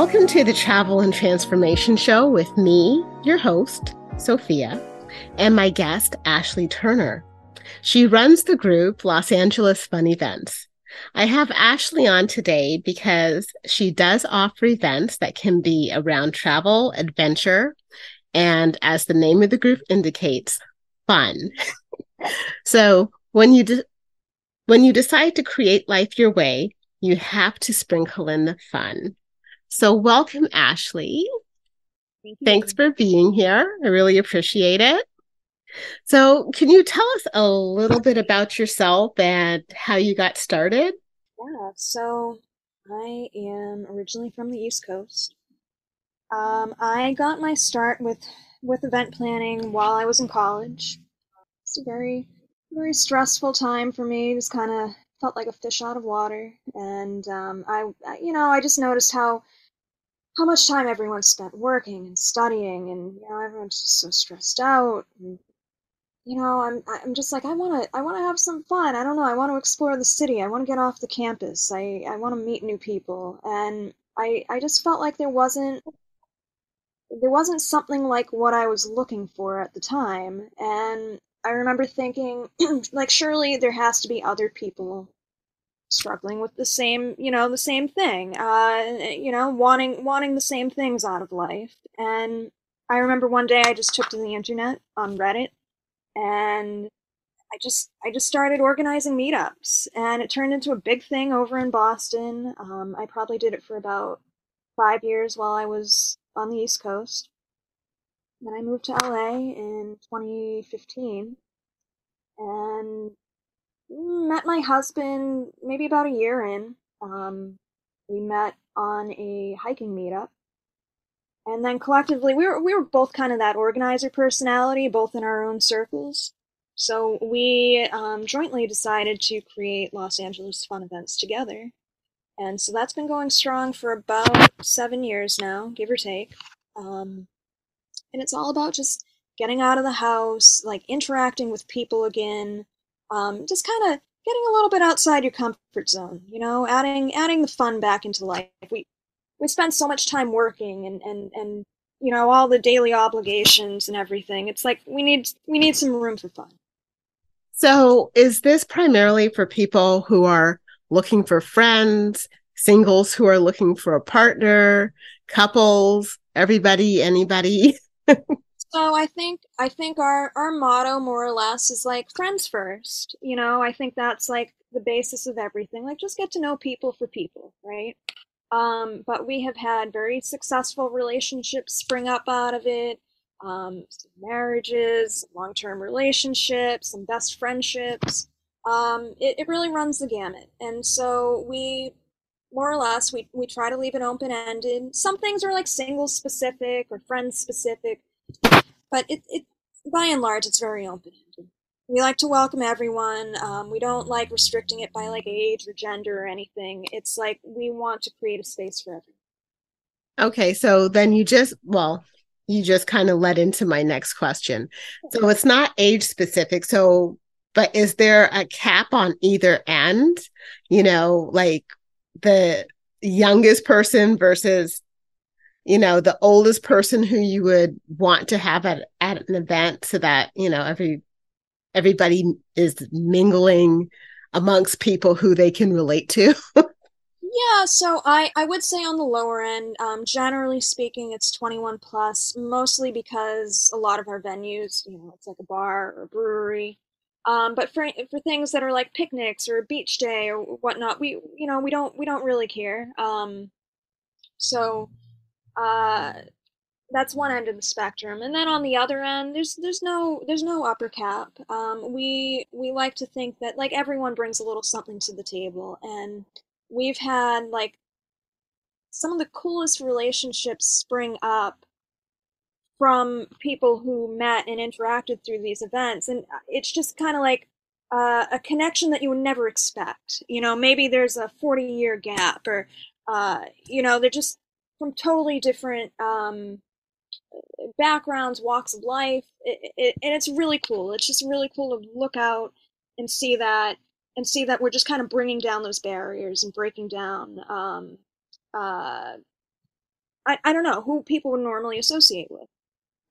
Welcome to the Travel and Transformation Show with me, your host, Sophia, and my guest, Ashley Turner. She runs the group Los Angeles Fun Events. I have Ashley on today because she does offer events that can be around travel, adventure, and as the name of the group indicates, fun. so when you de- when you decide to create life your way, you have to sprinkle in the fun. So welcome, Ashley. Thank Thanks for being here. I really appreciate it. So, can you tell us a little bit about yourself and how you got started? Yeah, so I am originally from the East Coast. Um, I got my start with with event planning while I was in college. It's a very very stressful time for me. Just kind of felt like a fish out of water, and um, I, you know, I just noticed how how much time everyone spent working and studying, and you know, everyone's just so stressed out. And, you know, I'm I'm just like I want to I want to have some fun. I don't know. I want to explore the city. I want to get off the campus. I I want to meet new people, and I I just felt like there wasn't there wasn't something like what I was looking for at the time, and I remember thinking, like, surely there has to be other people struggling with the same, you know, the same thing, uh, you know, wanting wanting the same things out of life. And I remember one day I just took to the internet on Reddit, and I just I just started organizing meetups, and it turned into a big thing over in Boston. Um, I probably did it for about five years while I was on the East Coast. Then I moved to LA in 2015 and met my husband maybe about a year in. Um, we met on a hiking meetup. And then collectively, we were, we were both kind of that organizer personality, both in our own circles. So we um, jointly decided to create Los Angeles Fun Events together. And so that's been going strong for about seven years now, give or take. Um, and it's all about just getting out of the house, like interacting with people again, um, just kind of getting a little bit outside your comfort zone. You know, adding adding the fun back into life. We we spend so much time working and and and you know all the daily obligations and everything. It's like we need we need some room for fun. So, is this primarily for people who are looking for friends, singles who are looking for a partner, couples, everybody, anybody? so I think I think our our motto more or less is like friends first. You know, I think that's like the basis of everything. Like just get to know people for people, right? Um, but we have had very successful relationships spring up out of it. Um, marriages, long-term relationships, and best friendships. Um, it, it really runs the gamut. And so we more or less we, we try to leave it open-ended some things are like single specific or friend specific but it, it by and large it's very open-ended. We like to welcome everyone um, we don't like restricting it by like age or gender or anything. It's like we want to create a space for everyone. Okay so then you just well you just kind of led into my next question. So it's not age specific so but is there a cap on either end? You know like the youngest person versus you know the oldest person who you would want to have at, at an event so that you know every everybody is mingling amongst people who they can relate to yeah so i i would say on the lower end um, generally speaking it's 21 plus mostly because a lot of our venues you know it's like a bar or a brewery um, but for for things that are like picnics or a beach day or whatnot, we you know we don't we don't really care. Um, so uh, that's one end of the spectrum, and then on the other end, there's there's no there's no upper cap. Um, we we like to think that like everyone brings a little something to the table, and we've had like some of the coolest relationships spring up from people who met and interacted through these events. And it's just kind of like uh, a connection that you would never expect. You know, maybe there's a 40 year gap, or, uh, you know, they're just from totally different um, backgrounds, walks of life. It, it, and it's really cool. It's just really cool to look out and see that. And see that we're just kind of bringing down those barriers and breaking down um, uh, I, I don't know who people would normally associate with.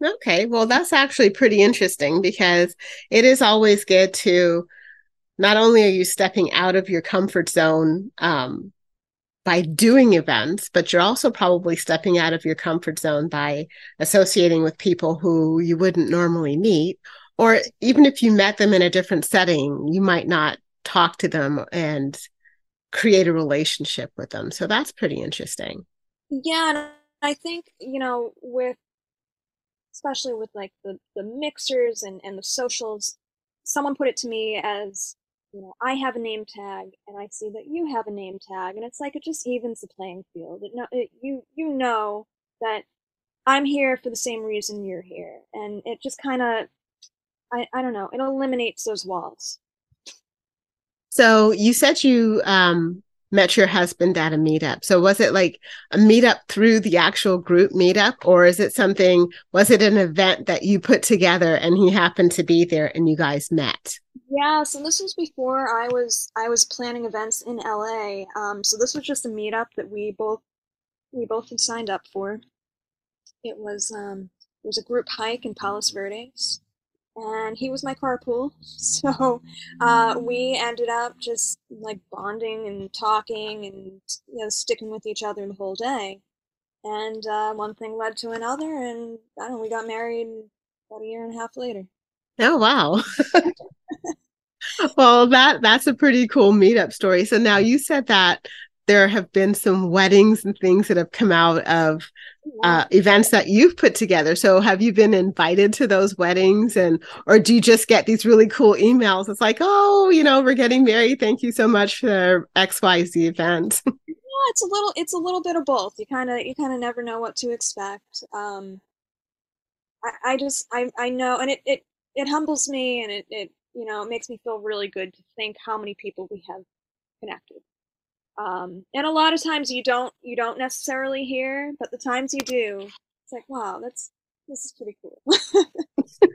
Okay, well, that's actually pretty interesting because it is always good to not only are you stepping out of your comfort zone um, by doing events, but you're also probably stepping out of your comfort zone by associating with people who you wouldn't normally meet. Or even if you met them in a different setting, you might not talk to them and create a relationship with them. So that's pretty interesting. Yeah, and I think, you know, with especially with like the, the mixers and, and the socials, someone put it to me as, you know, I have a name tag and I see that you have a name tag and it's like it just evens the playing field. It, it, you you know that I'm here for the same reason you're here, and it just kind of, I I don't know, it eliminates those walls. So you said you um, met your husband at a meetup. So was it like a meetup through the actual group meetup or is it something was it an event that you put together and he happened to be there and you guys met? Yeah, so this was before I was I was planning events in LA. Um, so this was just a meetup that we both we both had signed up for. It was um, it was a group hike in Palos Verdes and he was my carpool. So uh, we ended up just like bonding and talking and you know sticking with each other the whole day. And uh, one thing led to another, and I don't know, we got married about a year and a half later. Oh wow. well, that that's a pretty cool meetup story. So now you said that there have been some weddings and things that have come out of uh, events that you've put together. So have you been invited to those weddings and or do you just get these really cool emails? It's like, oh, you know, we're getting married. Thank you so much for XYZ event. yeah, it's a little it's a little bit of both. You kinda you kinda never know what to expect. Um I, I just I I know and it, it it humbles me and it, it you know it makes me feel really good to think how many people we have connected um, and a lot of times you don't you don't necessarily hear, but the times you do, it's like, wow, that's this is pretty cool.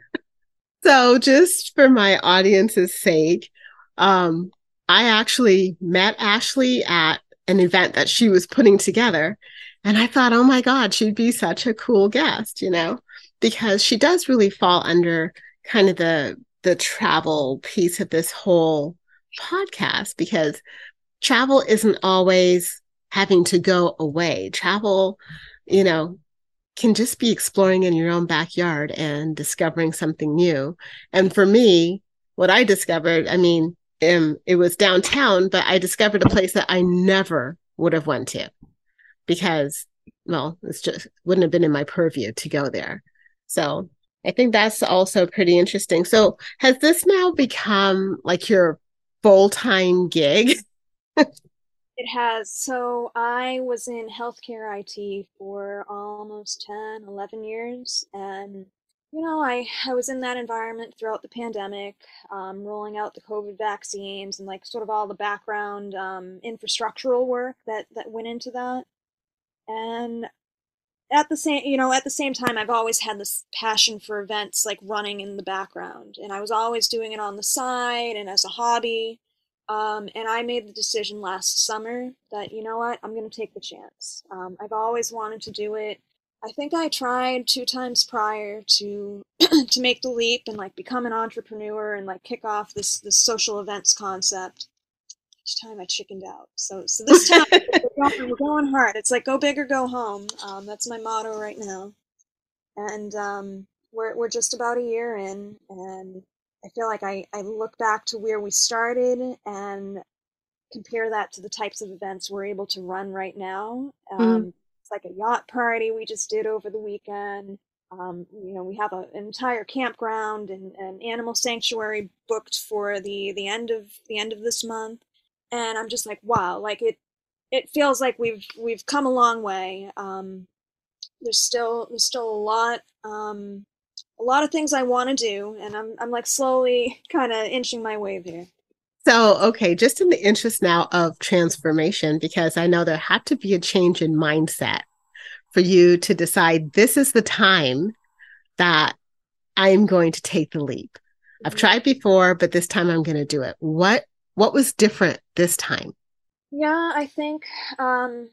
so just for my audience's sake, um, I actually met Ashley at an event that she was putting together. And I thought, oh my God, she'd be such a cool guest, you know, because she does really fall under kind of the the travel piece of this whole podcast because travel isn't always having to go away. Travel, you know, can just be exploring in your own backyard and discovering something new. And for me, what I discovered, I mean, um, it was downtown, but I discovered a place that I never would have went to because, well, it's just wouldn't have been in my purview to go there. So I think that's also pretty interesting. So has this now become like your full time gig? it has. So I was in healthcare IT for almost 10, 11 years. And, you know, I, I was in that environment throughout the pandemic, um, rolling out the COVID vaccines and like sort of all the background um, infrastructural work that, that went into that. And at the same you know at the same time i've always had this passion for events like running in the background and i was always doing it on the side and as a hobby um, and I made the decision last summer that, you know what, I'm going to take the chance. Um, I've always wanted to do it. I think I tried two times prior to to make the leap and like become an entrepreneur and like kick off this this social events concept. Each time I chickened out. So so this time we're, going, we're, going, hard. It's like go big or go home. Um, that's my motto right now. And um, we're we're just about a year in, and I feel like I, I look back to where we started and compare that to the types of events we're able to run right now. Mm-hmm. Um, mm-hmm. It's like a yacht party we just did over the weekend. Um, you know, we have a, an entire campground and an animal sanctuary booked for the the end of the end of this month, and I'm just like, wow, like it it feels like we've we've come a long way. Um, there's still there's still a lot um, a lot of things I want to do, and I'm I'm like slowly kind of inching my way there. So, okay, just in the interest now of transformation, because I know there had to be a change in mindset for you to decide this is the time that I'm going to take the leap. Mm-hmm. I've tried before, but this time I'm going to do it. What what was different this time? Yeah, I think um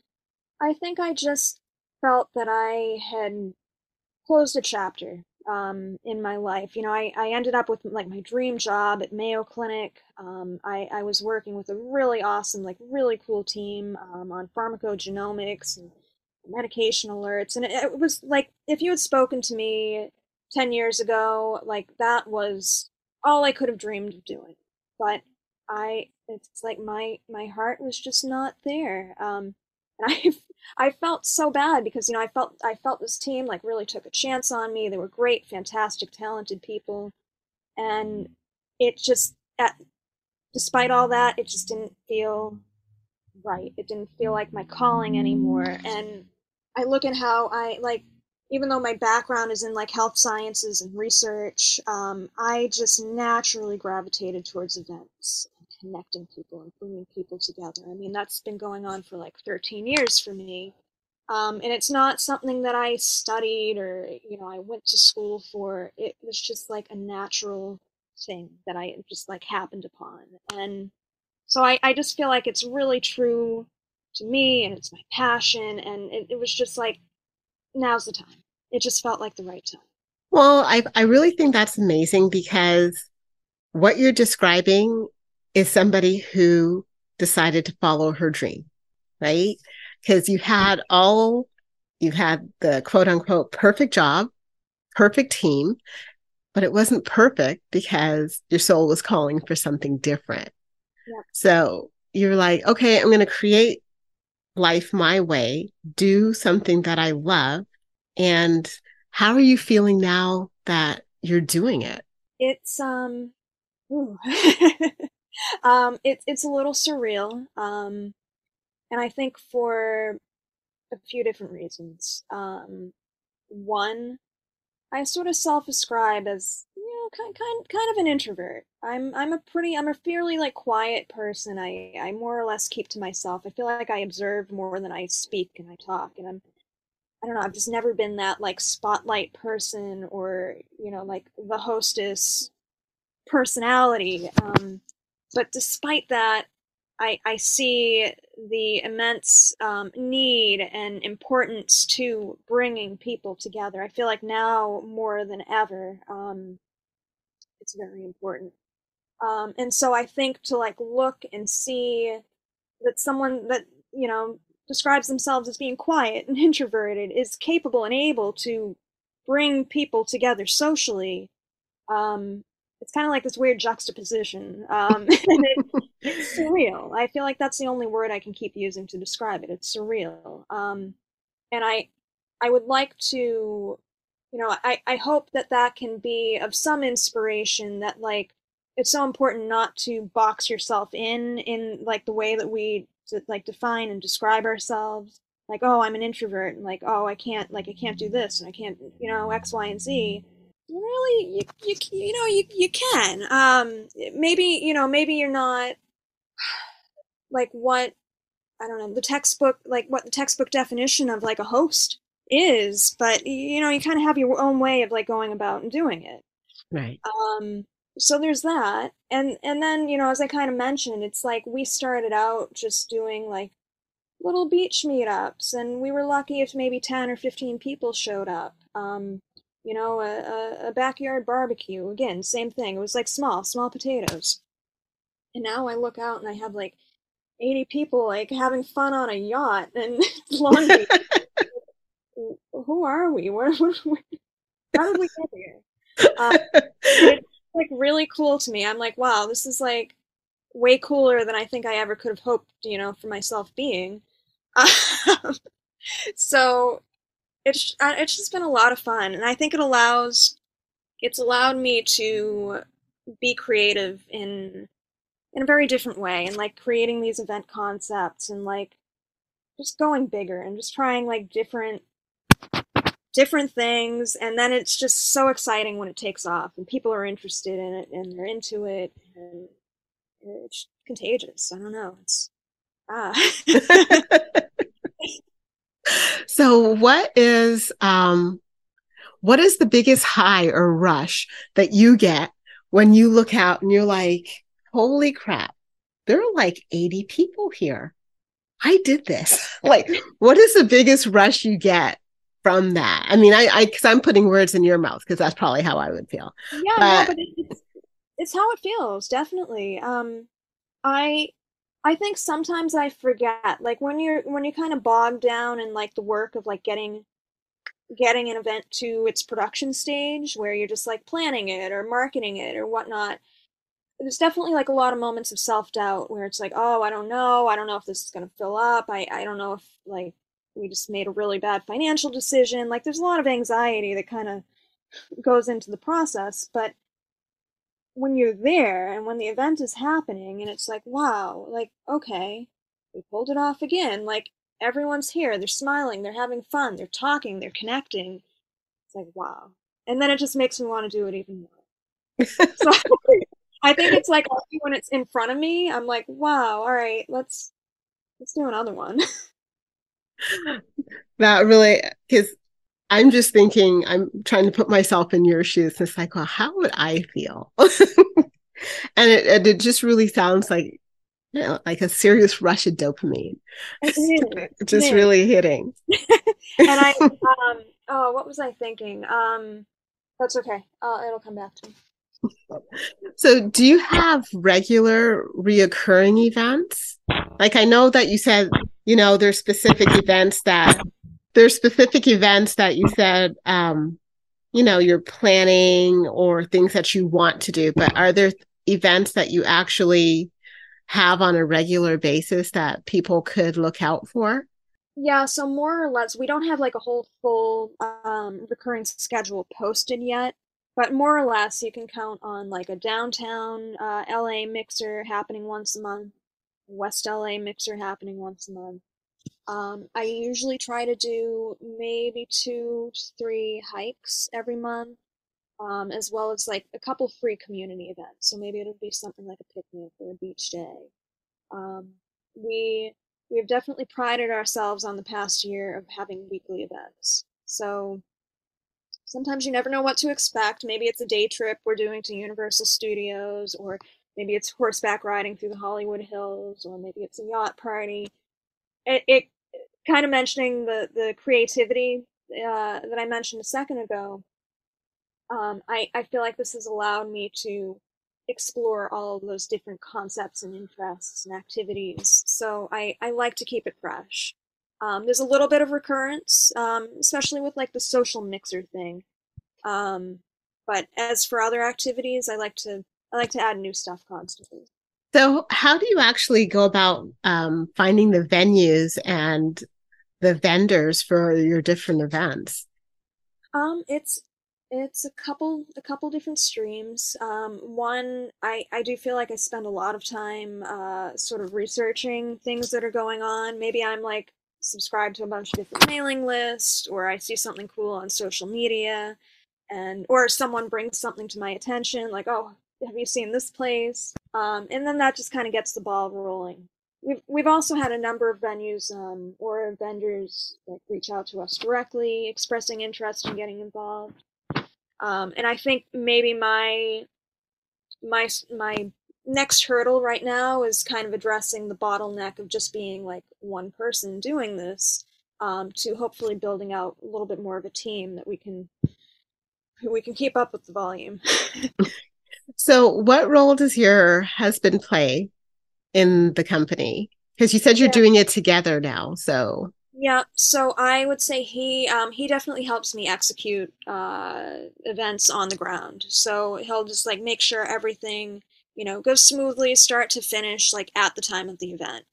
I think I just felt that I had closed a chapter um, in my life. You know, I, I ended up with like my dream job at Mayo Clinic. Um, I, I was working with a really awesome, like really cool team um, on pharmacogenomics and medication alerts. And it, it was like, if you had spoken to me 10 years ago, like that was all I could have dreamed of doing. But I, it's like my, my heart was just not there. Um, and I I felt so bad because you know I felt I felt this team like really took a chance on me. They were great, fantastic, talented people, and it just at, despite all that, it just didn't feel right. It didn't feel like my calling anymore. And I look at how I like even though my background is in like health sciences and research, um, I just naturally gravitated towards events connecting people and bringing people together. I mean, that's been going on for like 13 years for me. Um, and it's not something that I studied or, you know, I went to school for. It was just like a natural thing that I just like happened upon. And so I, I just feel like it's really true to me and it's my passion. And it, it was just like, now's the time. It just felt like the right time. Well, I, I really think that's amazing because what you're describing is somebody who decided to follow her dream, right? Because you had all, you had the quote unquote perfect job, perfect team, but it wasn't perfect because your soul was calling for something different. Yeah. So you're like, okay, I'm going to create life my way, do something that I love. And how are you feeling now that you're doing it? It's, um, um, it, it's a little surreal. Um, and I think for a few different reasons. Um, one, I sort of self-ascribe as you know kind kind kind of an introvert. I'm I'm a pretty I'm a fairly like quiet person. I I more or less keep to myself. I feel like I observe more than I speak and I talk, and I'm I don't know. I've just never been that like spotlight person or you know like the hostess personality. Um, but despite that, I, I see the immense um, need and importance to bringing people together. I feel like now more than ever, um, it's very important. Um, and so I think to like look and see that someone that you know describes themselves as being quiet and introverted is capable and able to bring people together socially um, it's kind of like this weird juxtaposition. Um, it, it's surreal. I feel like that's the only word I can keep using to describe it. It's surreal. Um, and I, I would like to, you know, I, I hope that that can be of some inspiration that like, it's so important not to box yourself in, in like the way that we like define and describe ourselves. Like, oh, I'm an introvert and like, oh, I can't, like, I can't do this and I can't, you know, X, Y, and Z really you, you you know you you can um maybe you know maybe you're not like what i don't know the textbook like what the textbook definition of like a host is but you know you kind of have your own way of like going about and doing it. Right. Um so there's that and and then you know as i kind of mentioned it's like we started out just doing like little beach meetups and we were lucky if maybe 10 or 15 people showed up um you know, a, a, backyard barbecue. Again, same thing. It was like small, small potatoes. And now I look out and I have like 80 people like having fun on a yacht and laundry. Who are we? Where, where, where, how did we get here? Uh, it's like really cool to me. I'm like, wow, this is like way cooler than I think I ever could have hoped, you know, for myself being. Um, so it's uh, it's just been a lot of fun, and I think it allows it's allowed me to be creative in in a very different way, and like creating these event concepts and like just going bigger and just trying like different different things and then it's just so exciting when it takes off and people are interested in it and they're into it and it's contagious. I don't know. It's ah so what is um what is the biggest high or rush that you get when you look out and you're like, holy crap, there are like 80 people here. I did this. like, what is the biggest rush you get from that? I mean, I, I, cause I'm putting words in your mouth because that's probably how I would feel. Yeah, but, no, but it's, it's how it feels, definitely. Um, I, I think sometimes I forget, like when you're, when you're kind of bogged down in like the work of like getting, getting an event to its production stage where you're just like planning it or marketing it or whatnot there's definitely like a lot of moments of self-doubt where it's like oh i don't know. I don't know if this is going to fill up. I i don't know if like we just made a really bad financial decision. Like there's a lot of anxiety that kind of goes into the process but when you're there and when the event is happening and it's like wow like okay we pulled it off again like everyone's here they're smiling they're having fun they're talking they're connecting. It's like wow. And then it just makes me want to do it even more. So I think it's like when it's in front of me, I'm like, wow, all right, let's let's do another one. that really because I'm just thinking, I'm trying to put myself in your shoes. It's like, well, how would I feel? and it, it just really sounds like you know, like a serious rush of dopamine. just really hitting. and I um oh what was I thinking? Um that's okay. Uh, it'll come back to me. So, do you have regular reoccurring events? Like, I know that you said, you know, there's specific events that there's specific events that you said, um, you know, you're planning or things that you want to do, but are there events that you actually have on a regular basis that people could look out for? Yeah, so more or less, we don't have like a whole full um, recurring schedule posted yet but more or less you can count on like a downtown uh, LA mixer happening once a month, West LA mixer happening once a month. Um, I usually try to do maybe two to three hikes every month, um, as well as like a couple free community events. So maybe it'll be something like a picnic or a beach day. Um, we we have definitely prided ourselves on the past year of having weekly events. So sometimes you never know what to expect. Maybe it's a day trip we're doing to Universal Studios, or maybe it's horseback riding through the Hollywood Hills, or maybe it's a yacht party. It, it kind of mentioning the the creativity uh, that I mentioned a second ago. Um, I I feel like this has allowed me to explore all of those different concepts and interests and activities. So I I like to keep it fresh. Um, there's a little bit of recurrence, um, especially with like the social mixer thing. Um, but as for other activities, I like to I like to add new stuff constantly. So, how do you actually go about um, finding the venues and the vendors for your different events? Um, it's it's a couple a couple different streams. Um, one, I I do feel like I spend a lot of time uh, sort of researching things that are going on. Maybe I'm like subscribed to a bunch of different mailing lists or I see something cool on social media and or someone brings something to my attention like oh have you seen this place um, and then that just kind of gets the ball rolling we've, we've also had a number of venues um, or vendors that reach out to us directly expressing interest in getting involved um, and i think maybe my my my next hurdle right now is kind of addressing the bottleneck of just being like one person doing this um, to hopefully building out a little bit more of a team that we can we can keep up with the volume. so what role does your husband play in the company? Because you said you're yeah. doing it together now, so yeah, so I would say he um, he definitely helps me execute uh, events on the ground. So he'll just like make sure everything you know, goes smoothly start to finish, like at the time of the event.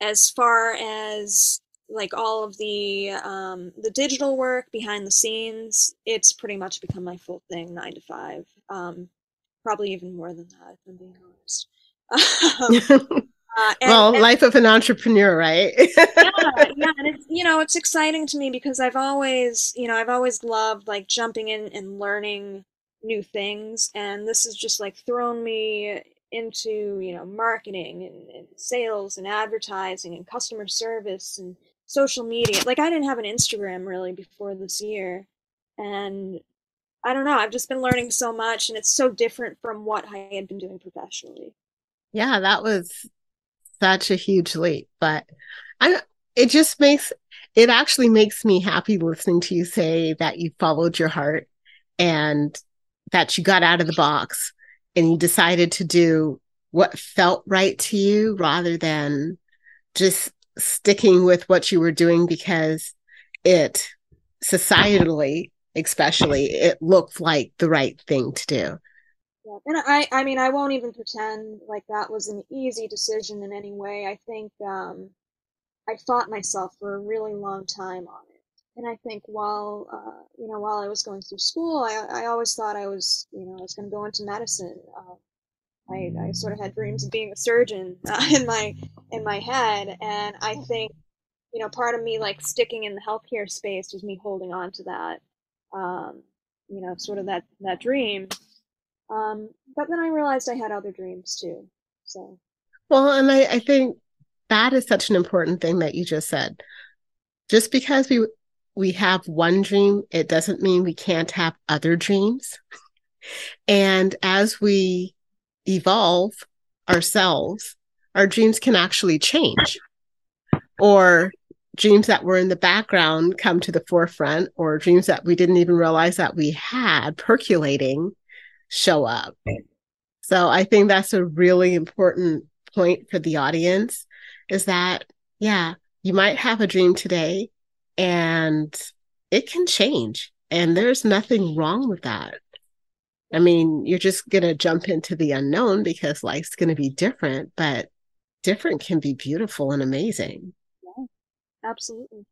As far as like all of the um, the digital work behind the scenes, it's pretty much become my full thing, nine to five. Um, probably even more than that, if I'm being honest. uh, and, well, and, life of an entrepreneur, right? yeah, yeah, and it's you know it's exciting to me because I've always you know I've always loved like jumping in and learning new things and this has just like thrown me into you know marketing and, and, sales and advertising and customer service and social media like i didn't have an instagram really before this year and i don't know i've just been learning so much and it's so different from what i had been doing professionally yeah that was such a huge leap. But I it just makes it actually makes me happy listening to you say that you followed your heart and that you got out of the box and you decided to do what felt right to you rather than just sticking with what you were doing because it societally especially it looked like the right thing to do. Yeah. and i i mean i won't even pretend like that was an easy decision in any way. I think um i fought myself for a really long time on it. And i think while uh, you know while i was going through school i i always thought i was you know i was going to go into medicine. Uh, I, I sort of had dreams of being a surgeon uh, in my in my head, and I think you know part of me like sticking in the healthcare space was me holding on to that, um, you know, sort of that that dream. Um, but then I realized I had other dreams too. So, well, and I, I think that is such an important thing that you just said. Just because we we have one dream, it doesn't mean we can't have other dreams. And as we evolve ourselves, our dreams can actually change. Or dreams that were in the background come to the forefront, or dreams that we didn't even realize that we had percolating show up. So I think that's a really important point for the audience is that, yeah, you might have a dream today and it can change. And there's nothing wrong with that. I mean, you're just going to jump into the unknown because life's going to be different, but different can be beautiful and amazing. Absolutely.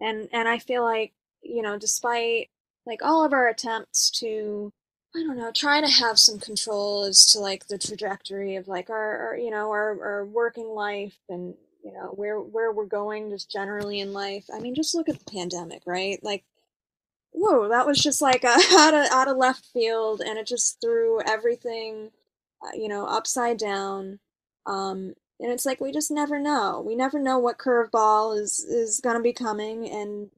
And and I feel like, you know, despite like all of our attempts to I don't know, try to have some control as to like the trajectory of like our, our you know, our, our working life and you know where where we're going just generally in life. I mean, just look at the pandemic, right? Like whoa, that was just like a, out of out of left field, and it just threw everything, uh, you know, upside down. Um, and it's like we just never know. We never know what curveball is is gonna be coming, and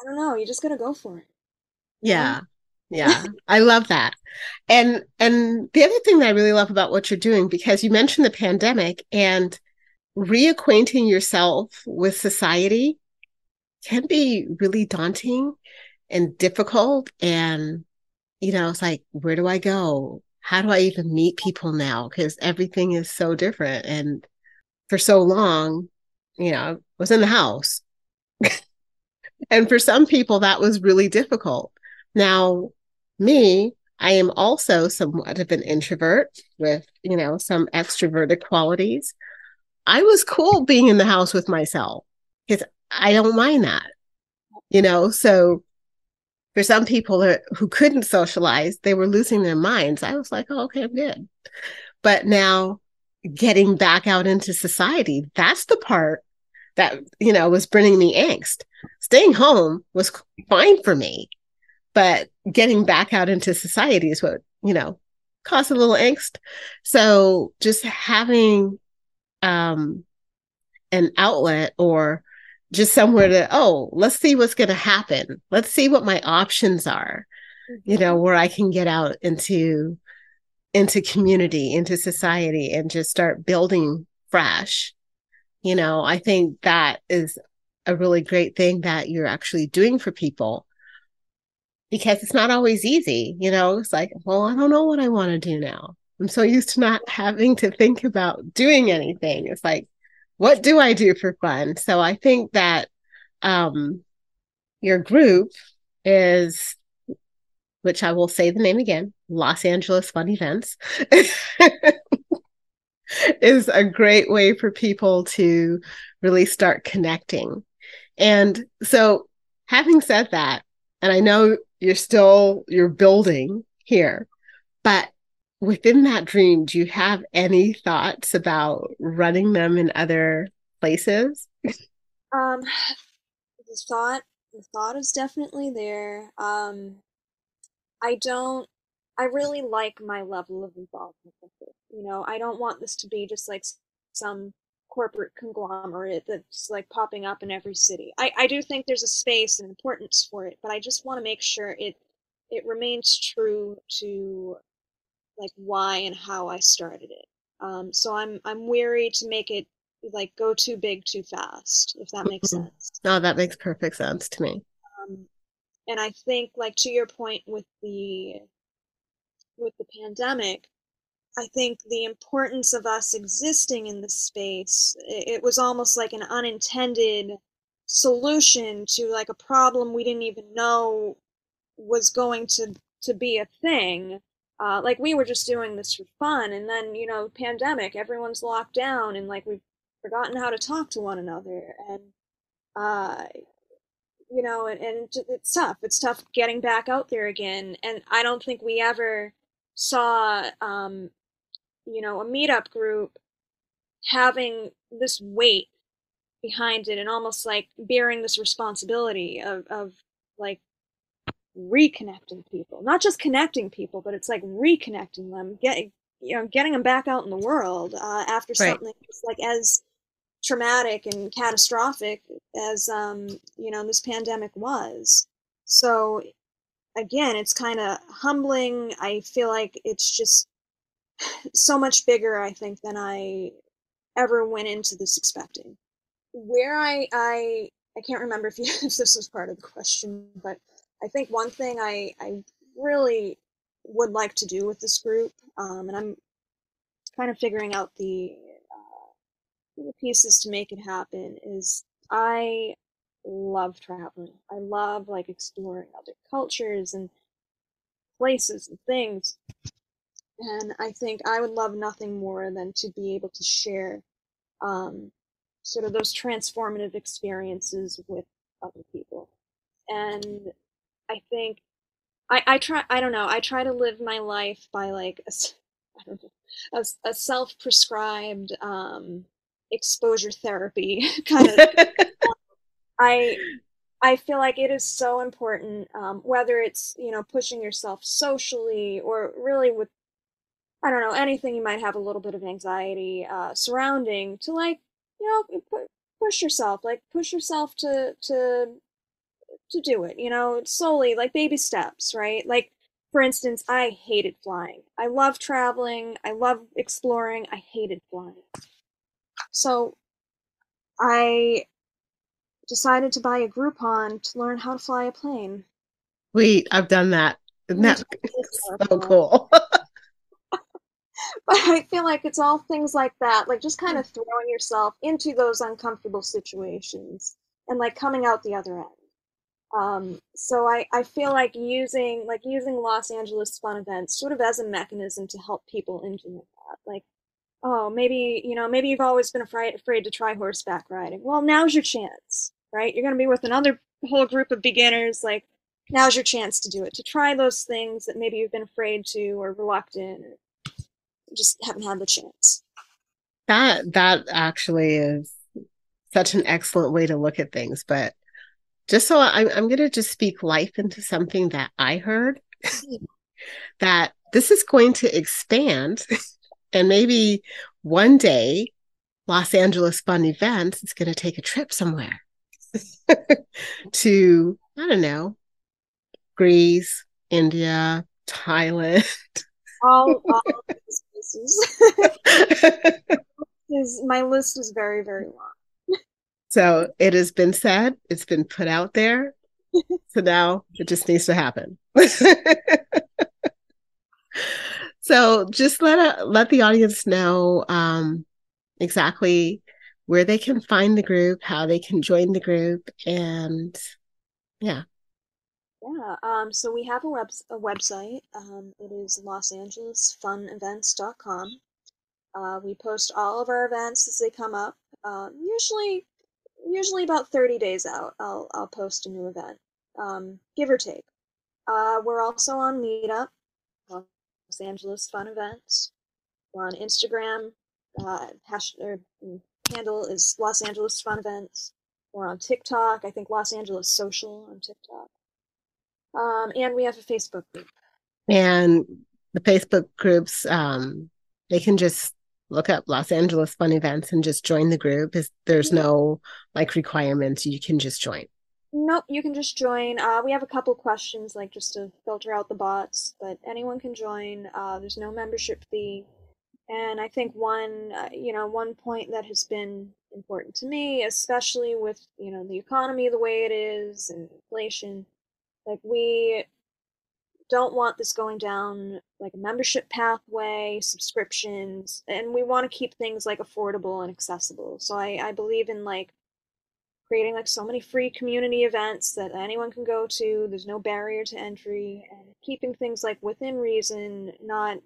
I don't know. You just gotta go for it. Yeah. Yeah, I love that. And and the other thing that I really love about what you're doing because you mentioned the pandemic and reacquainting yourself with society can be really daunting and difficult. And, you know, it's like, where do I go? How do I even meet people now? Because everything is so different. And for so long, you know, I was in the house. and for some people, that was really difficult. Now, me, I am also somewhat of an introvert with, you know, some extroverted qualities. I was cool being in the house with myself because I don't mind that, you know. So for some people who couldn't socialize, they were losing their minds. I was like, oh, okay, I'm good. But now getting back out into society, that's the part that, you know, was bringing me angst. Staying home was fine for me, but getting back out into society is what, you know, caused a little angst. So just having um, an outlet or just somewhere to oh let's see what's going to happen. Let's see what my options are mm-hmm. you know where i can get out into into community into society and just start building fresh. You know i think that is a really great thing that you're actually doing for people. Because it's not always easy you know it's like well i don't know what i want to do now. I'm so used to not having to think about doing anything. It's like what do I do for fun? So I think that um, your group is, which I will say the name again, Los Angeles Fun Events, is a great way for people to really start connecting. And so, having said that, and I know you're still you're building here, but within that dream, do you have any thoughts about running them in other places? Um, the thought, the thought is definitely there. Um, I don't. I really like my level of involvement with it. You know, I don't want this to be just like some corporate conglomerate that's like popping up in every city. I, I do think there's a space and importance for it, but I just want to make sure it it remains true to like why and how I started it. Um, so I'm I'm weary to make it like go too big too fast, if that makes mm-hmm. sense. No, that makes perfect sense to me. Um, and I think, like to your point with the with the pandemic, I think the importance of us existing in this space, it was almost like an unintended solution to like a problem we didn't even know was going to to be a thing uh, like we were just doing this for fun and then you know pandemic everyone's locked down and like we've forgotten how to talk to one another and uh you know and, and it's tough it's tough getting back out there again and i don't think we ever saw um you know a meetup group having this weight behind it and almost like bearing this responsibility of, of like reconnecting people. Not just connecting people but it's like reconnecting them getting you know getting them back out in the world uh, after right. something like as traumatic and catastrophic as um, you know this pandemic was. So again it's kind of humbling. I feel like it's just so much bigger i think than i ever went into this expecting. Where i i i can't remember if, you, if this was part of the question but I think one thing I, I really would like to do with this group, um, and I'm kind of figuring out the, uh, the pieces to make it happen, is I love traveling. I love like exploring other cultures and places and things. And I think I would love nothing more than to be able to share um, sort of those transformative experiences with other people. And I think I, I try I don't know I try to live my life by like a, I don't know, a, a self-prescribed um, exposure therapy kind of I I feel like it is so important um, whether it's you know pushing yourself socially or really with I don't know anything you might have a little bit of anxiety uh, surrounding to like you know push yourself like push yourself to to to do it, you know, slowly, like baby steps, right? Like, for instance, I hated flying. I love traveling, I love exploring, I hated flying. So I decided to buy a Groupon to learn how to fly a plane. Wait, I've done that. Isn't that so cool? but I feel like it's all things like that, like just kind of mm. throwing yourself into those uncomfortable situations and like coming out the other end. Um, so I, I feel like using like using Los Angeles fun events sort of as a mechanism to help people implement that. Like, oh, maybe you know, maybe you've always been afraid afraid to try horseback riding. Well, now's your chance, right? You're gonna be with another whole group of beginners. Like, now's your chance to do it, to try those things that maybe you've been afraid to or reluctant or just haven't had the chance. That that actually is such an excellent way to look at things, but just so I, I'm going to just speak life into something that I heard that this is going to expand and maybe one day Los Angeles Fun Events is going to take a trip somewhere to, I don't know, Greece, India, Thailand. all, all these places. my list is very, very long. So it has been said, it's been put out there. so now it just needs to happen. so just let a, let the audience know um, exactly where they can find the group, how they can join the group, and yeah. Yeah, um, so we have a, web- a website. Um, it is losangelesfunevents.com. Uh, we post all of our events as they come up. Uh, usually usually about 30 days out, I'll, I'll post a new event, um, give or take. Uh, we're also on Meetup, Los Angeles Fun Events. We're on Instagram. Uh, hash, or, mm, handle is Los Angeles Fun Events. We're on TikTok. I think Los Angeles Social on TikTok. Um, and we have a Facebook group. And the Facebook groups, um, they can just look up Los Angeles Fun Events and just join the group? Is there's no like requirements? You can just join. Nope, you can just join. Uh, we have a couple questions, like just to filter out the bots, but anyone can join. Uh, there's no membership fee, And I think one, uh, you know, one point that has been important to me, especially with, you know, the economy the way it is and inflation, like we don't want this going down like a membership pathway, subscriptions, and we want to keep things like affordable and accessible. So I, I believe in like creating like so many free community events that anyone can go to. There's no barrier to entry, and keeping things like within reason, not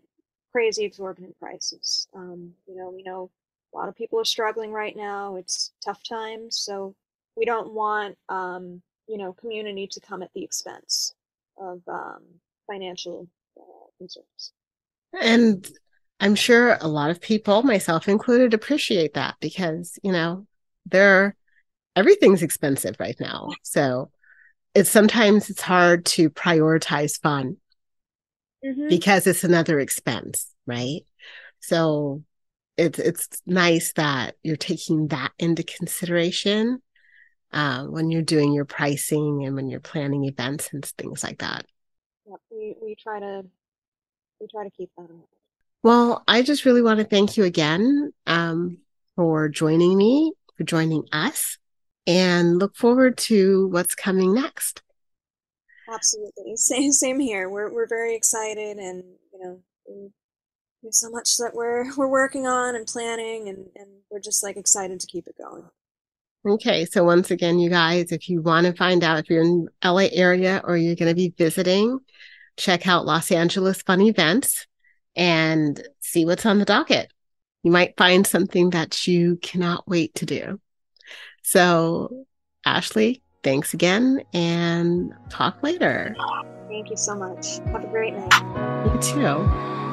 crazy exorbitant prices. Um, you know, we know a lot of people are struggling right now. It's tough times, so we don't want um, you know community to come at the expense of um, financial uh, concerns. And I'm sure a lot of people, myself included, appreciate that because you know they're everything's expensive right now. So it's sometimes it's hard to prioritize fun mm-hmm. because it's another expense, right? So it's it's nice that you're taking that into consideration uh, when you're doing your pricing and when you're planning events and things like that. We we try to we try to keep that in. Well, I just really want to thank you again um, for joining me, for joining us and look forward to what's coming next. Absolutely. Same same here. We're we're very excited and you know there's so much that we're we're working on and planning and, and we're just like excited to keep it going. Okay, so once again, you guys, if you want to find out if you're in LA area or you're going to be visiting, check out Los Angeles Fun Events and see what's on the docket. You might find something that you cannot wait to do. So, Ashley, thanks again and talk later. Thank you so much. Have a great night. You too.